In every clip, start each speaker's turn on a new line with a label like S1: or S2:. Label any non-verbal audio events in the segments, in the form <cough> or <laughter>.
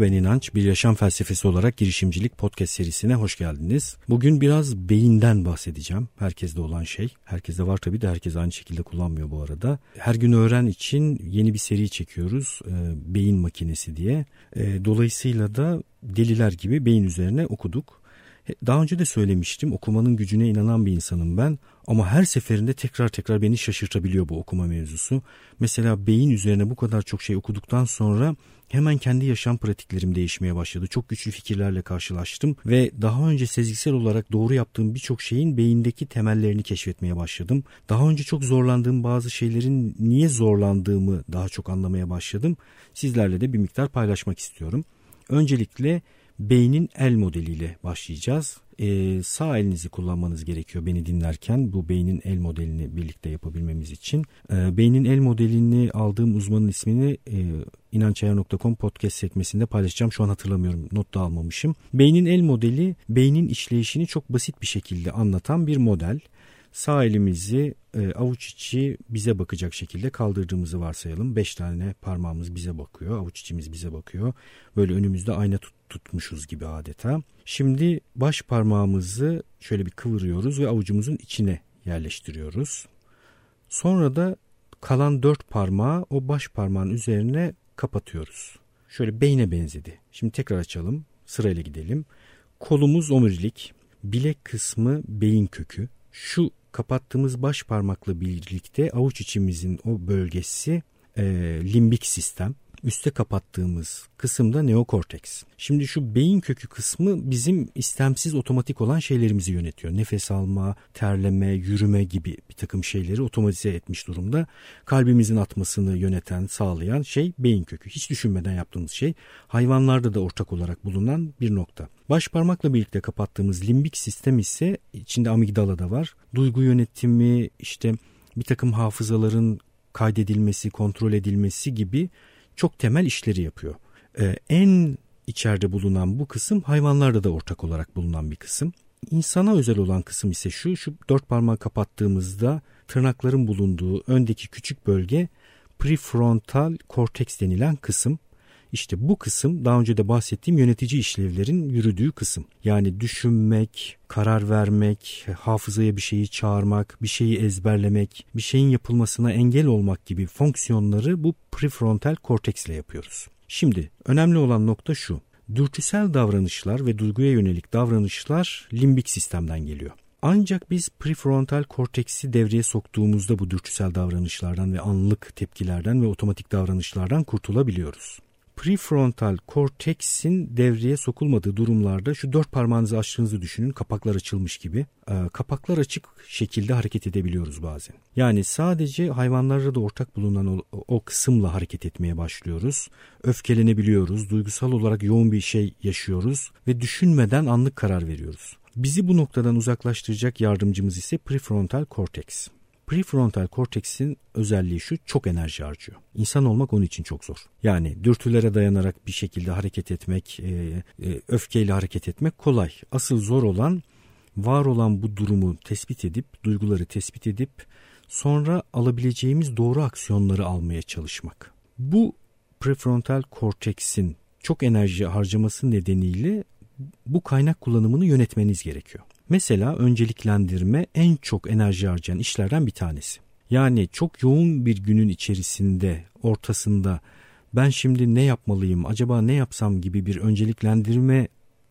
S1: Ben İnanç. Bir yaşam felsefesi olarak girişimcilik podcast serisine hoş geldiniz. Bugün biraz beyinden bahsedeceğim. Herkeste olan şey. Herkeste var tabii de herkes aynı şekilde kullanmıyor bu arada. Her gün öğren için yeni bir seri çekiyoruz. E, beyin makinesi diye. E, dolayısıyla da deliler gibi beyin üzerine okuduk. Daha önce de söylemiştim okumanın gücüne inanan bir insanım ben ama her seferinde tekrar tekrar beni şaşırtabiliyor bu okuma mevzusu. Mesela beyin üzerine bu kadar çok şey okuduktan sonra hemen kendi yaşam pratiklerim değişmeye başladı. Çok güçlü fikirlerle karşılaştım ve daha önce sezgisel olarak doğru yaptığım birçok şeyin beyindeki temellerini keşfetmeye başladım. Daha önce çok zorlandığım bazı şeylerin niye zorlandığımı daha çok anlamaya başladım. Sizlerle de bir miktar paylaşmak istiyorum. Öncelikle beynin el modeliyle başlayacağız. Ee, sağ elinizi kullanmanız gerekiyor beni dinlerken bu beynin el modelini birlikte yapabilmemiz için. Ee, beynin el modelini aldığım uzmanın ismini e, inançayar.com podcast sekmesinde paylaşacağım. Şu an hatırlamıyorum not da almamışım. Beynin el modeli beynin işleyişini çok basit bir şekilde anlatan bir model. Sağ elimizi e, avuç içi bize bakacak şekilde kaldırdığımızı varsayalım. Beş tane parmağımız bize bakıyor. Avuç içimiz bize bakıyor. Böyle önümüzde ayna tut, tutmuşuz gibi adeta. Şimdi baş parmağımızı şöyle bir kıvırıyoruz ve avucumuzun içine yerleştiriyoruz. Sonra da kalan dört parmağı o baş parmağın üzerine kapatıyoruz. Şöyle beyne benzedi. Şimdi tekrar açalım. Sırayla gidelim. Kolumuz omurilik, bilek kısmı beyin kökü. Şu kapattığımız baş parmakla birlikte avuç içimizin o bölgesi e, limbik sistem. Üste kapattığımız kısımda neokorteks. Şimdi şu beyin kökü kısmı bizim istemsiz otomatik olan şeylerimizi yönetiyor. Nefes alma, terleme, yürüme gibi bir takım şeyleri otomatize etmiş durumda. Kalbimizin atmasını yöneten, sağlayan şey beyin kökü. Hiç düşünmeden yaptığımız şey. Hayvanlarda da ortak olarak bulunan bir nokta. Baş parmakla birlikte kapattığımız limbik sistem ise içinde amigdala da var. Duygu yönetimi, işte bir takım hafızaların kaydedilmesi, kontrol edilmesi gibi çok temel işleri yapıyor. Ee, en içeride bulunan bu kısım hayvanlarda da ortak olarak bulunan bir kısım. İnsana özel olan kısım ise şu, şu dört parmağı kapattığımızda tırnakların bulunduğu öndeki küçük bölge prefrontal korteks denilen kısım. İşte bu kısım daha önce de bahsettiğim yönetici işlevlerin yürüdüğü kısım. Yani düşünmek, karar vermek, hafızaya bir şeyi çağırmak, bir şeyi ezberlemek, bir şeyin yapılmasına engel olmak gibi fonksiyonları bu prefrontal korteksle yapıyoruz. Şimdi önemli olan nokta şu. Dürtüsel davranışlar ve duyguya yönelik davranışlar limbik sistemden geliyor. Ancak biz prefrontal korteksi devreye soktuğumuzda bu dürtüsel davranışlardan ve anlık tepkilerden ve otomatik davranışlardan kurtulabiliyoruz prefrontal korteksin devreye sokulmadığı durumlarda şu dört parmağınızı açtığınızı düşünün kapaklar açılmış gibi. Ee, kapaklar açık şekilde hareket edebiliyoruz bazen. Yani sadece hayvanlarda da ortak bulunan o, o kısımla hareket etmeye başlıyoruz. Öfkelenebiliyoruz, duygusal olarak yoğun bir şey yaşıyoruz ve düşünmeden anlık karar veriyoruz. Bizi bu noktadan uzaklaştıracak yardımcımız ise prefrontal korteks. Prefrontal korteksin özelliği şu çok enerji harcıyor. İnsan olmak onun için çok zor. Yani dürtülere dayanarak bir şekilde hareket etmek, e, e, öfkeyle hareket etmek kolay. Asıl zor olan var olan bu durumu tespit edip, duyguları tespit edip sonra alabileceğimiz doğru aksiyonları almaya çalışmak. Bu prefrontal korteksin çok enerji harcaması nedeniyle bu kaynak kullanımını yönetmeniz gerekiyor. Mesela önceliklendirme en çok enerji harcayan işlerden bir tanesi. Yani çok yoğun bir günün içerisinde, ortasında ben şimdi ne yapmalıyım, acaba ne yapsam gibi bir önceliklendirme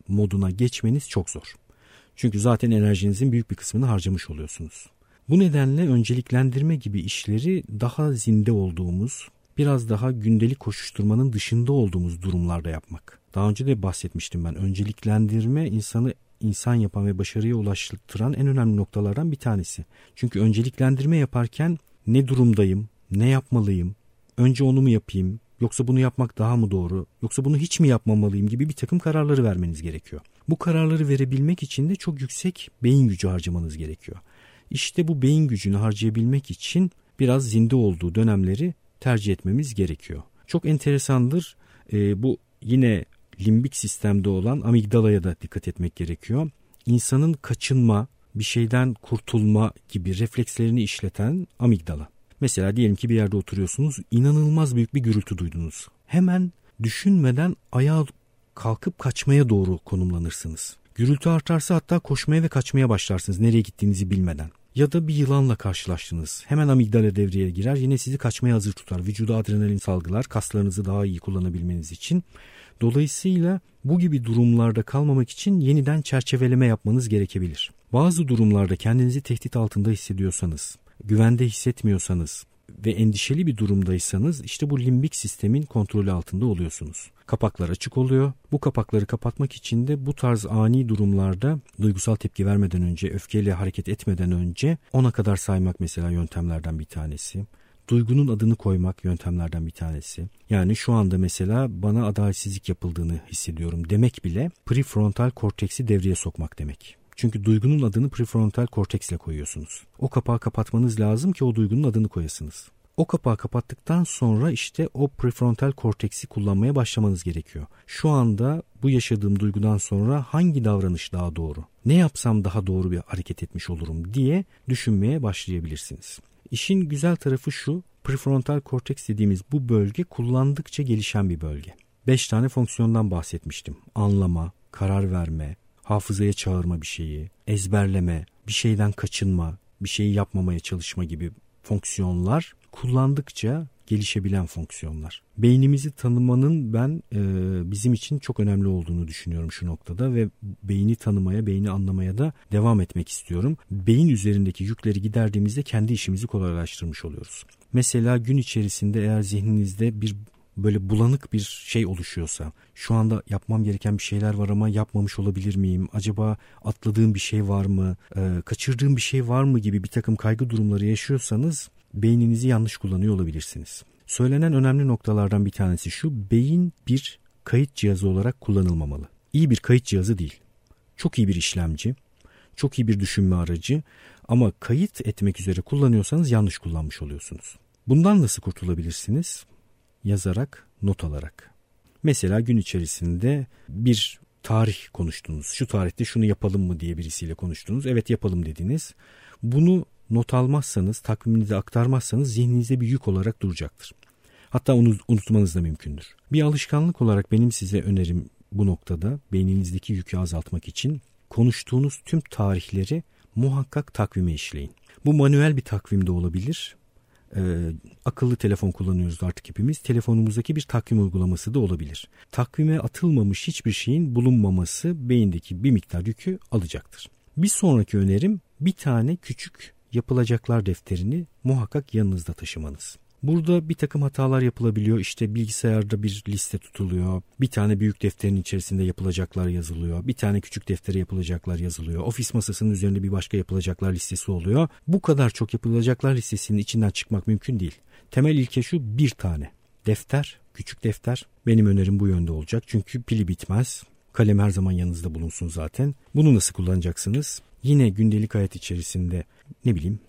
S1: moduna geçmeniz çok zor. Çünkü zaten enerjinizin büyük bir kısmını harcamış oluyorsunuz. Bu nedenle önceliklendirme gibi işleri daha zinde olduğumuz, biraz daha gündelik koşuşturmanın dışında olduğumuz durumlarda yapmak. Daha önce de bahsetmiştim ben. Önceliklendirme insanı insan yapan ve başarıya ulaştıran en önemli noktalardan bir tanesi. Çünkü önceliklendirme yaparken ne durumdayım, ne yapmalıyım, önce onu mu yapayım, yoksa bunu yapmak daha mı doğru, yoksa bunu hiç mi yapmamalıyım gibi bir takım kararları vermeniz gerekiyor. Bu kararları verebilmek için de çok yüksek beyin gücü harcamanız gerekiyor. İşte bu beyin gücünü harcayabilmek için biraz zinde olduğu dönemleri tercih etmemiz gerekiyor. Çok enteresandır. E, bu yine limbik sistemde olan amigdalaya da dikkat etmek gerekiyor. İnsanın kaçınma, bir şeyden kurtulma gibi reflekslerini işleten amigdala. Mesela diyelim ki bir yerde oturuyorsunuz, inanılmaz büyük bir gürültü duydunuz. Hemen düşünmeden ayağa kalkıp kaçmaya doğru konumlanırsınız. Gürültü artarsa hatta koşmaya ve kaçmaya başlarsınız nereye gittiğinizi bilmeden. Ya da bir yılanla karşılaştınız. Hemen amigdala devreye girer yine sizi kaçmaya hazır tutar. Vücuda adrenalin salgılar kaslarınızı daha iyi kullanabilmeniz için. Dolayısıyla bu gibi durumlarda kalmamak için yeniden çerçeveleme yapmanız gerekebilir. Bazı durumlarda kendinizi tehdit altında hissediyorsanız, güvende hissetmiyorsanız ve endişeli bir durumdaysanız işte bu limbik sistemin kontrolü altında oluyorsunuz. Kapaklar açık oluyor. Bu kapakları kapatmak için de bu tarz ani durumlarda duygusal tepki vermeden önce, öfkeyle hareket etmeden önce ona kadar saymak mesela yöntemlerden bir tanesi duygunun adını koymak yöntemlerden bir tanesi. Yani şu anda mesela bana adaletsizlik yapıldığını hissediyorum demek bile prefrontal korteksi devreye sokmak demek. Çünkü duygunun adını prefrontal korteksle koyuyorsunuz. O kapağı kapatmanız lazım ki o duygunun adını koyasınız. O kapağı kapattıktan sonra işte o prefrontal korteksi kullanmaya başlamanız gerekiyor. Şu anda bu yaşadığım duygudan sonra hangi davranış daha doğru? Ne yapsam daha doğru bir hareket etmiş olurum diye düşünmeye başlayabilirsiniz. İşin güzel tarafı şu, prefrontal korteks dediğimiz bu bölge kullandıkça gelişen bir bölge. Beş tane fonksiyondan bahsetmiştim. Anlama, karar verme, hafızaya çağırma bir şeyi, ezberleme, bir şeyden kaçınma, bir şeyi yapmamaya çalışma gibi fonksiyonlar kullandıkça gelişebilen fonksiyonlar. Beynimizi tanımanın ben e, bizim için çok önemli olduğunu düşünüyorum şu noktada ve beyni tanımaya, beyni anlamaya da devam etmek istiyorum. Beyin üzerindeki yükleri giderdiğimizde kendi işimizi kolaylaştırmış oluyoruz. Mesela gün içerisinde eğer zihninizde bir böyle bulanık bir şey oluşuyorsa, şu anda yapmam gereken bir şeyler var ama yapmamış olabilir miyim? Acaba atladığım bir şey var mı? E, kaçırdığım bir şey var mı gibi bir takım kaygı durumları yaşıyorsanız beyninizi yanlış kullanıyor olabilirsiniz. Söylenen önemli noktalardan bir tanesi şu, beyin bir kayıt cihazı olarak kullanılmamalı. İyi bir kayıt cihazı değil. Çok iyi bir işlemci, çok iyi bir düşünme aracı ama kayıt etmek üzere kullanıyorsanız yanlış kullanmış oluyorsunuz. Bundan nasıl kurtulabilirsiniz? Yazarak, not alarak. Mesela gün içerisinde bir tarih konuştunuz. Şu tarihte şunu yapalım mı diye birisiyle konuştunuz. Evet yapalım dediniz. Bunu not almazsanız, takviminize aktarmazsanız zihninizde bir yük olarak duracaktır. Hatta onu unutmanız da mümkündür. Bir alışkanlık olarak benim size önerim bu noktada beyninizdeki yükü azaltmak için konuştuğunuz tüm tarihleri muhakkak takvime işleyin. Bu manuel bir takvimde olabilir. Ee, akıllı telefon kullanıyoruz artık hepimiz. Telefonumuzdaki bir takvim uygulaması da olabilir. Takvime atılmamış hiçbir şeyin bulunmaması beyindeki bir miktar yükü alacaktır. Bir sonraki önerim bir tane küçük yapılacaklar defterini muhakkak yanınızda taşımanız. Burada bir takım hatalar yapılabiliyor. İşte bilgisayarda bir liste tutuluyor. Bir tane büyük defterin içerisinde yapılacaklar yazılıyor. Bir tane küçük deftere yapılacaklar yazılıyor. Ofis masasının üzerinde bir başka yapılacaklar listesi oluyor. Bu kadar çok yapılacaklar listesinin içinden çıkmak mümkün değil. Temel ilke şu bir tane. Defter, küçük defter. Benim önerim bu yönde olacak. Çünkü pili bitmez. Kalem her zaman yanınızda bulunsun zaten. Bunu nasıl kullanacaksınız? Yine gündelik hayat içerisinde ne bileyim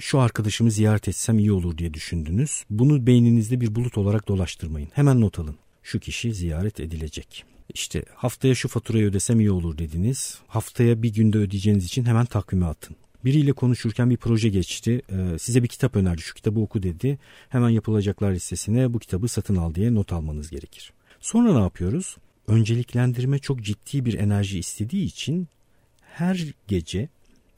S1: şu arkadaşımı ziyaret etsem iyi olur diye düşündünüz. Bunu beyninizde bir bulut olarak dolaştırmayın. Hemen not alın. Şu kişi ziyaret edilecek. İşte haftaya şu faturayı ödesem iyi olur dediniz. Haftaya bir günde ödeyeceğiniz için hemen takvime atın. Biriyle konuşurken bir proje geçti. Ee, size bir kitap önerdi. Şu kitabı oku dedi. Hemen yapılacaklar listesine bu kitabı satın al diye not almanız gerekir. Sonra ne yapıyoruz? Önceliklendirme çok ciddi bir enerji istediği için her gece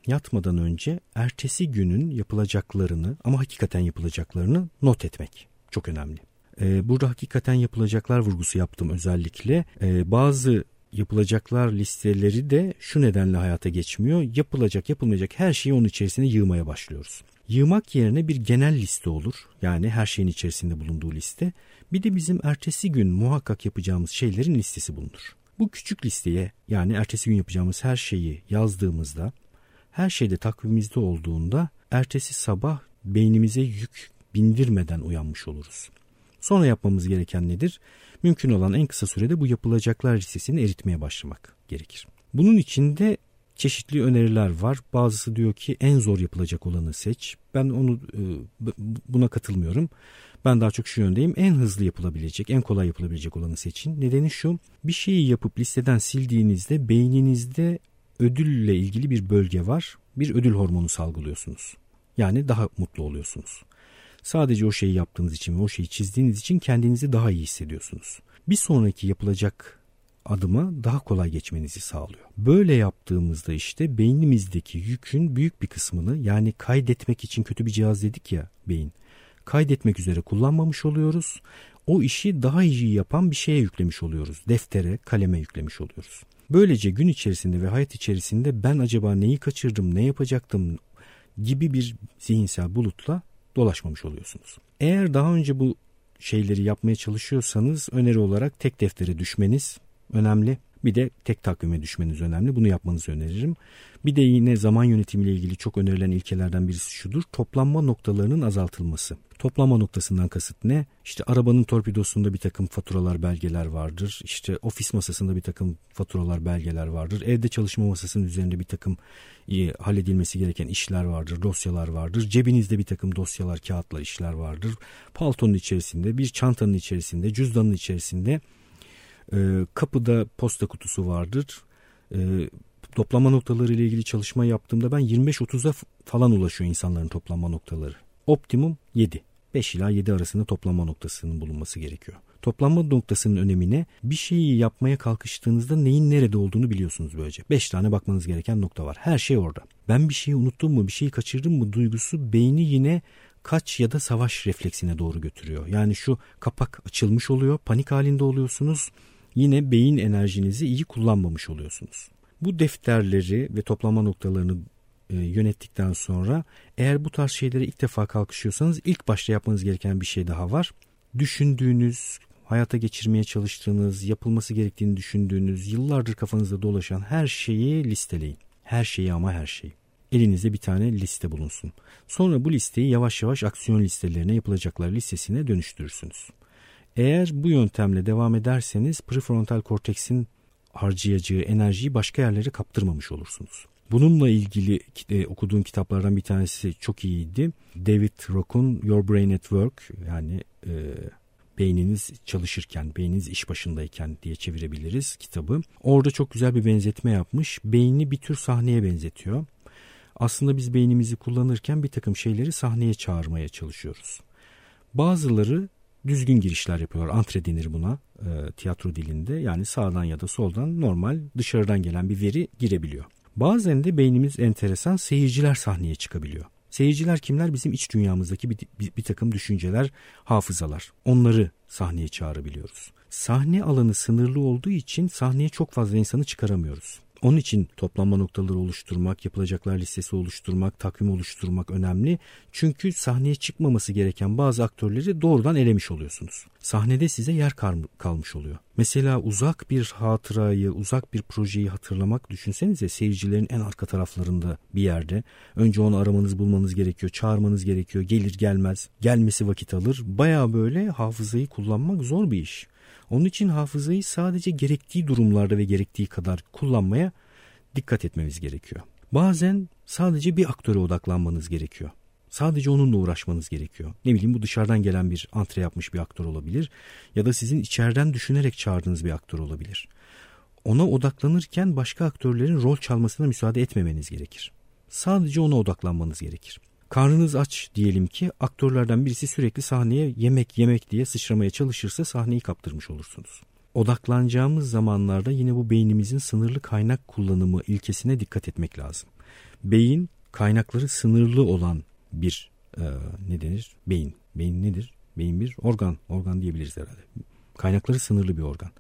S1: yatmadan önce ertesi günün yapılacaklarını ama hakikaten yapılacaklarını not etmek çok önemli. Ee, burada hakikaten yapılacaklar vurgusu yaptım özellikle. Ee, bazı yapılacaklar listeleri de şu nedenle hayata geçmiyor. Yapılacak yapılmayacak her şeyi onun içerisine yığmaya başlıyoruz. Yığmak yerine bir genel liste olur. Yani her şeyin içerisinde bulunduğu liste. Bir de bizim ertesi gün muhakkak yapacağımız şeylerin listesi bulunur. Bu küçük listeye yani ertesi gün yapacağımız her şeyi yazdığımızda her şeyde takvimimizde olduğunda ertesi sabah beynimize yük bindirmeden uyanmış oluruz. Sonra yapmamız gereken nedir? Mümkün olan en kısa sürede bu yapılacaklar listesini eritmeye başlamak gerekir. Bunun için de çeşitli öneriler var. Bazısı diyor ki en zor yapılacak olanı seç. Ben onu e, buna katılmıyorum. Ben daha çok şu yöndeyim. En hızlı yapılabilecek, en kolay yapılabilecek olanı seçin. Nedeni şu. Bir şeyi yapıp listeden sildiğinizde beyninizde ödülle ilgili bir bölge var. Bir ödül hormonu salgılıyorsunuz. Yani daha mutlu oluyorsunuz. Sadece o şeyi yaptığınız için ve o şeyi çizdiğiniz için kendinizi daha iyi hissediyorsunuz. Bir sonraki yapılacak adıma daha kolay geçmenizi sağlıyor. Böyle yaptığımızda işte beynimizdeki yükün büyük bir kısmını yani kaydetmek için kötü bir cihaz dedik ya beyin. Kaydetmek üzere kullanmamış oluyoruz. O işi daha iyi yapan bir şeye yüklemiş oluyoruz. Deftere, kaleme yüklemiş oluyoruz. Böylece gün içerisinde ve hayat içerisinde ben acaba neyi kaçırdım, ne yapacaktım gibi bir zihinsel bulutla dolaşmamış oluyorsunuz. Eğer daha önce bu şeyleri yapmaya çalışıyorsanız öneri olarak tek deftere düşmeniz önemli. Bir de tek takvime düşmeniz önemli. Bunu yapmanızı öneririm. Bir de yine zaman yönetimiyle ilgili çok önerilen ilkelerden birisi şudur. Toplanma noktalarının azaltılması. Toplanma noktasından kasıt ne? İşte arabanın torpidosunda bir takım faturalar, belgeler vardır. İşte ofis masasında bir takım faturalar, belgeler vardır. Evde çalışma masasının üzerinde bir takım e, halledilmesi gereken işler vardır, dosyalar vardır. Cebinizde bir takım dosyalar, kağıtlar, işler vardır. Paltonun içerisinde, bir çantanın içerisinde, cüzdanın içerisinde e, kapıda posta kutusu vardır. E, toplama noktaları ile ilgili çalışma yaptığımda ben 25-30'a falan ulaşıyor insanların toplama noktaları. Optimum 7. 5 ila 7 arasında toplama noktasının bulunması gerekiyor. Toplanma noktasının önemine bir şeyi yapmaya kalkıştığınızda neyin nerede olduğunu biliyorsunuz böylece. 5 tane bakmanız gereken nokta var. Her şey orada. Ben bir şeyi unuttum mu, bir şeyi kaçırdım mı duygusu beyni yine kaç ya da savaş refleksine doğru götürüyor. Yani şu kapak açılmış oluyor, panik halinde oluyorsunuz. Yine beyin enerjinizi iyi kullanmamış oluyorsunuz. Bu defterleri ve toplama noktalarını e, yönettikten sonra eğer bu tarz şeylere ilk defa kalkışıyorsanız ilk başta yapmanız gereken bir şey daha var. Düşündüğünüz, hayata geçirmeye çalıştığınız, yapılması gerektiğini düşündüğünüz, yıllardır kafanızda dolaşan her şeyi listeleyin. Her şeyi ama her şeyi. Elinizde bir tane liste bulunsun. Sonra bu listeyi yavaş yavaş aksiyon listelerine yapılacaklar listesine dönüştürürsünüz. Eğer bu yöntemle devam ederseniz prefrontal korteksin harcayacağı enerjiyi başka yerlere kaptırmamış olursunuz. Bununla ilgili e, okuduğum kitaplardan bir tanesi çok iyiydi. David Rock'un Your Brain at Work yani e, beyniniz çalışırken, beyniniz iş başındayken diye çevirebiliriz kitabı. Orada çok güzel bir benzetme yapmış. Beyni bir tür sahneye benzetiyor. Aslında biz beynimizi kullanırken bir takım şeyleri sahneye çağırmaya çalışıyoruz. Bazıları düzgün girişler yapıyorlar. Antre denir buna e, tiyatro dilinde. Yani sağdan ya da soldan normal dışarıdan gelen bir veri girebiliyor. Bazen de beynimiz enteresan seyirciler sahneye çıkabiliyor. Seyirciler kimler? Bizim iç dünyamızdaki bir, bir, bir takım düşünceler, hafızalar. Onları sahneye çağırabiliyoruz. Sahne alanı sınırlı olduğu için sahneye çok fazla insanı çıkaramıyoruz. Onun için toplanma noktaları oluşturmak, yapılacaklar listesi oluşturmak, takvim oluşturmak önemli. Çünkü sahneye çıkmaması gereken bazı aktörleri doğrudan elemiş oluyorsunuz. Sahnede size yer kalmış oluyor. Mesela uzak bir hatırayı, uzak bir projeyi hatırlamak düşünsenize seyircilerin en arka taraflarında bir yerde. Önce onu aramanız bulmanız gerekiyor, çağırmanız gerekiyor, gelir gelmez, gelmesi vakit alır. Baya böyle hafızayı kullanmak zor bir iş. Onun için hafızayı sadece gerektiği durumlarda ve gerektiği kadar kullanmaya dikkat etmemiz gerekiyor. Bazen sadece bir aktöre odaklanmanız gerekiyor. Sadece onunla uğraşmanız gerekiyor. Ne bileyim bu dışarıdan gelen bir antre yapmış bir aktör olabilir ya da sizin içeriden düşünerek çağırdığınız bir aktör olabilir. Ona odaklanırken başka aktörlerin rol çalmasına müsaade etmemeniz gerekir. Sadece ona odaklanmanız gerekir. Karnınız aç diyelim ki aktörlerden birisi sürekli sahneye yemek yemek diye sıçramaya çalışırsa sahneyi kaptırmış olursunuz. Odaklanacağımız zamanlarda yine bu beynimizin sınırlı kaynak kullanımı ilkesine dikkat etmek lazım. Beyin kaynakları sınırlı olan bir e, ne denir? Beyin. Beyin nedir? Beyin bir organ. Organ diyebiliriz herhalde. Kaynakları sınırlı bir organ.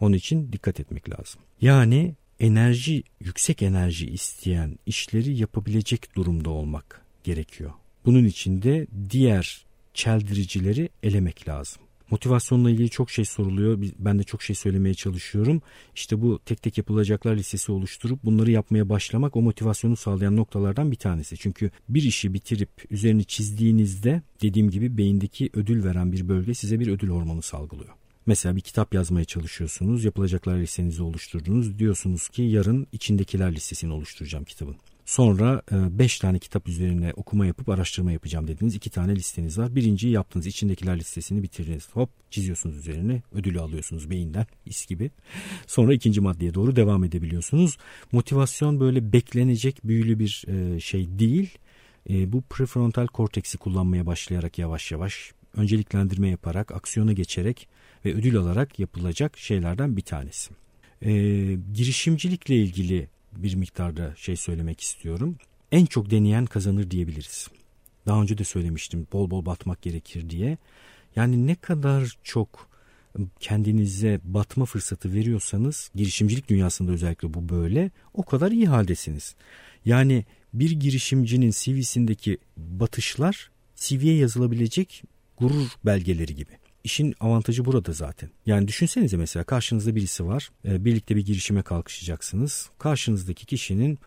S1: Onun için dikkat etmek lazım. Yani enerji, yüksek enerji isteyen işleri yapabilecek durumda olmak gerekiyor. Bunun için de diğer çeldiricileri elemek lazım. Motivasyonla ilgili çok şey soruluyor. Ben de çok şey söylemeye çalışıyorum. İşte bu tek tek yapılacaklar listesi oluşturup bunları yapmaya başlamak o motivasyonu sağlayan noktalardan bir tanesi. Çünkü bir işi bitirip üzerini çizdiğinizde dediğim gibi beyindeki ödül veren bir bölge size bir ödül hormonu salgılıyor. Mesela bir kitap yazmaya çalışıyorsunuz, yapılacaklar listenizi oluşturdunuz. Diyorsunuz ki yarın içindekiler listesini oluşturacağım kitabın. Sonra 5 e, tane kitap üzerine okuma yapıp araştırma yapacağım dediğiniz iki tane listeniz var. Birinciyi yaptınız. içindekiler listesini bitirdiniz. Hop çiziyorsunuz üzerine. Ödülü alıyorsunuz beyinden. is gibi. Sonra ikinci maddeye doğru devam edebiliyorsunuz. Motivasyon böyle beklenecek büyülü bir e, şey değil. E, bu prefrontal korteksi kullanmaya başlayarak yavaş yavaş önceliklendirme yaparak, aksiyona geçerek ve ödül alarak yapılacak şeylerden bir tanesi. e, girişimcilikle ilgili bir miktarda şey söylemek istiyorum. En çok deneyen kazanır diyebiliriz. Daha önce de söylemiştim bol bol batmak gerekir diye. Yani ne kadar çok kendinize batma fırsatı veriyorsanız girişimcilik dünyasında özellikle bu böyle o kadar iyi haldesiniz. Yani bir girişimcinin CV'sindeki batışlar CV'ye yazılabilecek gurur belgeleri gibi. İşin avantajı burada zaten. Yani düşünsenize mesela karşınızda birisi var. E, birlikte bir girişime kalkışacaksınız. Karşınızdaki kişinin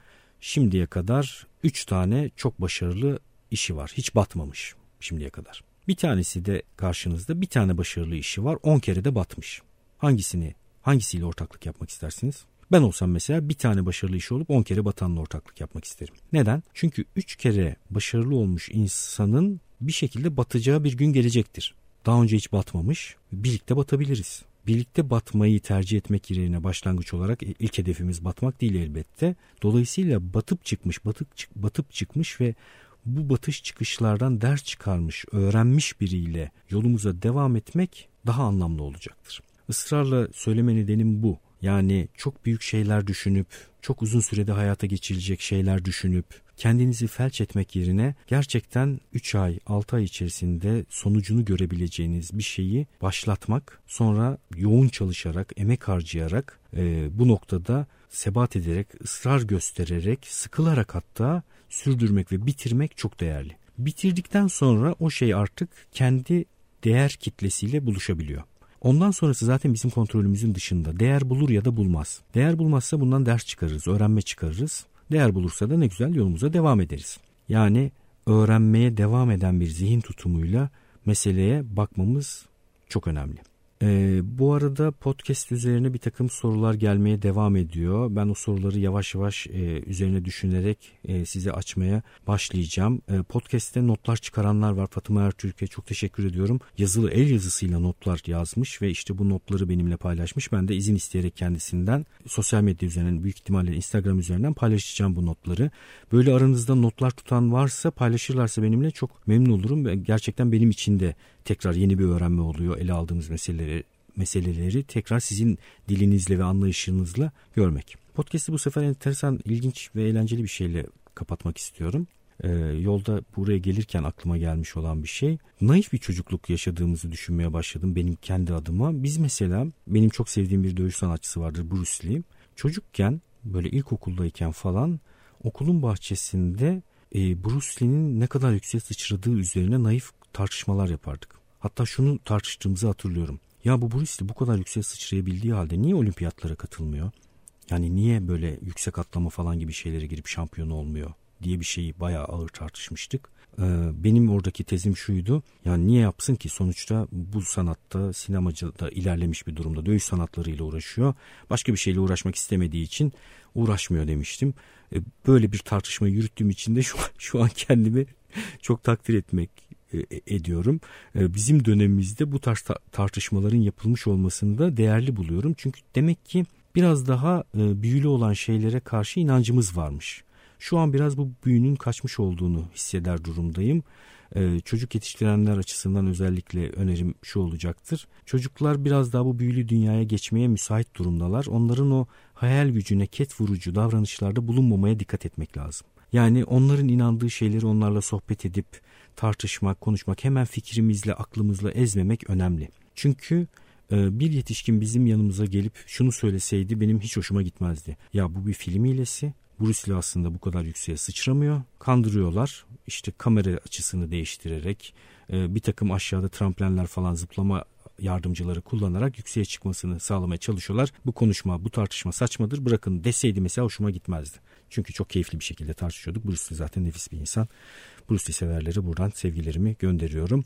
S1: şimdiye kadar 3 tane çok başarılı işi var. Hiç batmamış şimdiye kadar. Bir tanesi de karşınızda bir tane başarılı işi var. 10 kere de batmış. Hangisini hangisiyle ortaklık yapmak istersiniz? Ben olsam mesela bir tane başarılı işi olup 10 kere batanla ortaklık yapmak isterim. Neden? Çünkü 3 kere başarılı olmuş insanın bir şekilde batacağı bir gün gelecektir. Daha önce hiç batmamış, birlikte batabiliriz. Birlikte batmayı tercih etmek yerine başlangıç olarak ilk hedefimiz batmak değil elbette. Dolayısıyla batıp çıkmış, batıp, batıp çıkmış ve bu batış çıkışlardan ders çıkarmış, öğrenmiş biriyle yolumuza devam etmek daha anlamlı olacaktır. Israrla söyleme nedenim bu. Yani çok büyük şeyler düşünüp, çok uzun sürede hayata geçirilecek şeyler düşünüp, kendinizi felç etmek yerine gerçekten 3 ay 6 ay içerisinde sonucunu görebileceğiniz bir şeyi başlatmak sonra yoğun çalışarak emek harcayarak e, bu noktada sebat ederek ısrar göstererek sıkılarak hatta sürdürmek ve bitirmek çok değerli. Bitirdikten sonra o şey artık kendi değer kitlesiyle buluşabiliyor. Ondan sonrası zaten bizim kontrolümüzün dışında. Değer bulur ya da bulmaz. Değer bulmazsa bundan ders çıkarırız, öğrenme çıkarırız. Değer bulursa da ne güzel yolumuza devam ederiz. Yani öğrenmeye devam eden bir zihin tutumuyla meseleye bakmamız çok önemli. Ee, bu arada podcast üzerine bir takım sorular gelmeye devam ediyor. Ben o soruları yavaş yavaş e, üzerine düşünerek e, size açmaya başlayacağım. E, podcast'te notlar çıkaranlar var. Fatıma Ertürk'e çok teşekkür ediyorum. Yazılı el yazısıyla notlar yazmış ve işte bu notları benimle paylaşmış. Ben de izin isteyerek kendisinden sosyal medya üzerinden büyük ihtimalle Instagram üzerinden paylaşacağım bu notları. Böyle aranızda notlar tutan varsa paylaşırlarsa benimle çok memnun olurum. Gerçekten benim için de tekrar yeni bir öğrenme oluyor ele aldığımız meseleleri meseleleri tekrar sizin dilinizle ve anlayışınızla görmek. Podcast'i bu sefer enteresan, ilginç ve eğlenceli bir şeyle kapatmak istiyorum. Ee, yolda buraya gelirken aklıma gelmiş olan bir şey. Naif bir çocukluk yaşadığımızı düşünmeye başladım benim kendi adıma. Biz mesela benim çok sevdiğim bir dövüş sanatçısı vardır Bruce Lee. Çocukken böyle ilkokuldayken falan okulun bahçesinde e, Bruce Lee'nin ne kadar yüksek sıçradığı üzerine naif tartışmalar yapardık. Hatta şunu tartıştığımızı hatırlıyorum. Ya bu Lee bu kadar yüksek sıçrayabildiği halde niye olimpiyatlara katılmıyor? Yani niye böyle yüksek atlama falan gibi şeylere girip şampiyon olmuyor diye bir şeyi bayağı ağır tartışmıştık. Ee, benim oradaki tezim şuydu. Yani niye yapsın ki? Sonuçta bu sanatta sinemacıda ilerlemiş bir durumda. Dövüş sanatlarıyla uğraşıyor. Başka bir şeyle uğraşmak istemediği için uğraşmıyor demiştim. Ee, böyle bir tartışma yürüttüğüm için de şu, şu an kendimi çok takdir etmek ediyorum. E, bizim dönemimizde bu tarz tartışmaların yapılmış olmasını da değerli buluyorum. Çünkü demek ki biraz daha büyülü olan şeylere karşı inancımız varmış. Şu an biraz bu büyünün kaçmış olduğunu hisseder durumdayım. Çocuk yetiştirenler açısından özellikle önerim şu olacaktır. Çocuklar biraz daha bu büyülü dünyaya geçmeye müsait durumdalar. Onların o hayal gücüne ket vurucu davranışlarda bulunmamaya dikkat etmek lazım. Yani onların inandığı şeyleri onlarla sohbet edip tartışmak, konuşmak, hemen fikrimizle, aklımızla ezmemek önemli. Çünkü e, bir yetişkin bizim yanımıza gelip şunu söyleseydi benim hiç hoşuma gitmezdi. Ya bu bir film hilesi. Bruce aslında bu kadar yükseğe sıçramıyor. Kandırıyorlar. İşte kamera açısını değiştirerek e, bir takım aşağıda tramplenler falan zıplama yardımcıları kullanarak yükseğe çıkmasını sağlamaya çalışıyorlar. Bu konuşma, bu tartışma saçmadır bırakın deseydi mesela hoşuma gitmezdi. Çünkü çok keyifli bir şekilde tartışıyorduk. Bruce Lee zaten nefis bir insan. Bruce Lee severlere buradan sevgilerimi gönderiyorum.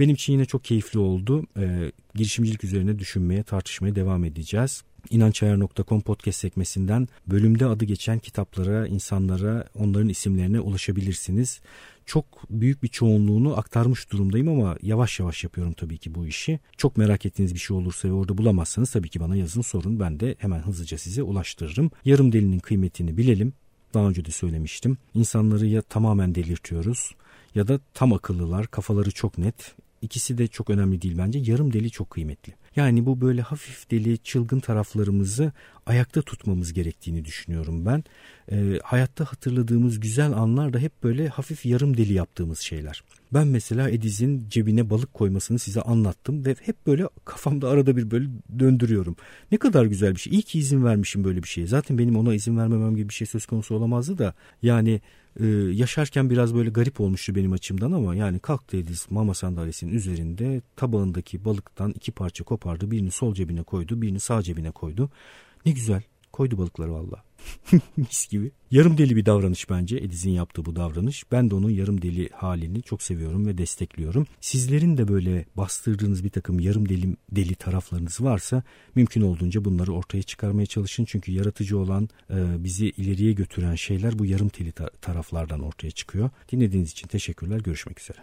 S1: Benim için yine çok keyifli oldu. Ee, girişimcilik üzerine düşünmeye, tartışmaya devam edeceğiz. İnançayar.com podcast sekmesinden bölümde adı geçen kitaplara, insanlara, onların isimlerine ulaşabilirsiniz. Çok büyük bir çoğunluğunu aktarmış durumdayım ama yavaş yavaş yapıyorum tabii ki bu işi. Çok merak ettiğiniz bir şey olursa ve orada bulamazsanız tabii ki bana yazın sorun. Ben de hemen hızlıca size ulaştırırım. Yarım delinin kıymetini bilelim. Daha önce de söylemiştim. İnsanları ya tamamen delirtiyoruz ya da tam akıllılar, kafaları çok net. İkisi de çok önemli değil bence. Yarım deli çok kıymetli. Yani bu böyle hafif deli, çılgın taraflarımızı ayakta tutmamız gerektiğini düşünüyorum ben. E, hayatta hatırladığımız güzel anlar da hep böyle hafif yarım deli yaptığımız şeyler. Ben mesela Ediz'in cebine balık koymasını size anlattım ve hep böyle kafamda arada bir böyle döndürüyorum. Ne kadar güzel bir şey. İyi ki izin vermişim böyle bir şeye. Zaten benim ona izin vermemem gibi bir şey söz konusu olamazdı da yani e, yaşarken biraz böyle garip olmuştu benim açımdan ama yani kalktı Ediz mama sandalyesinin üzerinde tabağındaki balıktan iki parça kopardı. Birini sol cebine koydu, birini sağ cebine koydu. Ne güzel koydu balıkları valla. <laughs> Mis gibi. Yarım deli bir davranış bence Ediz'in yaptığı bu davranış. Ben de onun yarım deli halini çok seviyorum ve destekliyorum. Sizlerin de böyle bastırdığınız bir takım yarım deli, deli taraflarınız varsa mümkün olduğunca bunları ortaya çıkarmaya çalışın. Çünkü yaratıcı olan e, bizi ileriye götüren şeyler bu yarım deli taraflardan ortaya çıkıyor. Dinlediğiniz için teşekkürler. Görüşmek üzere.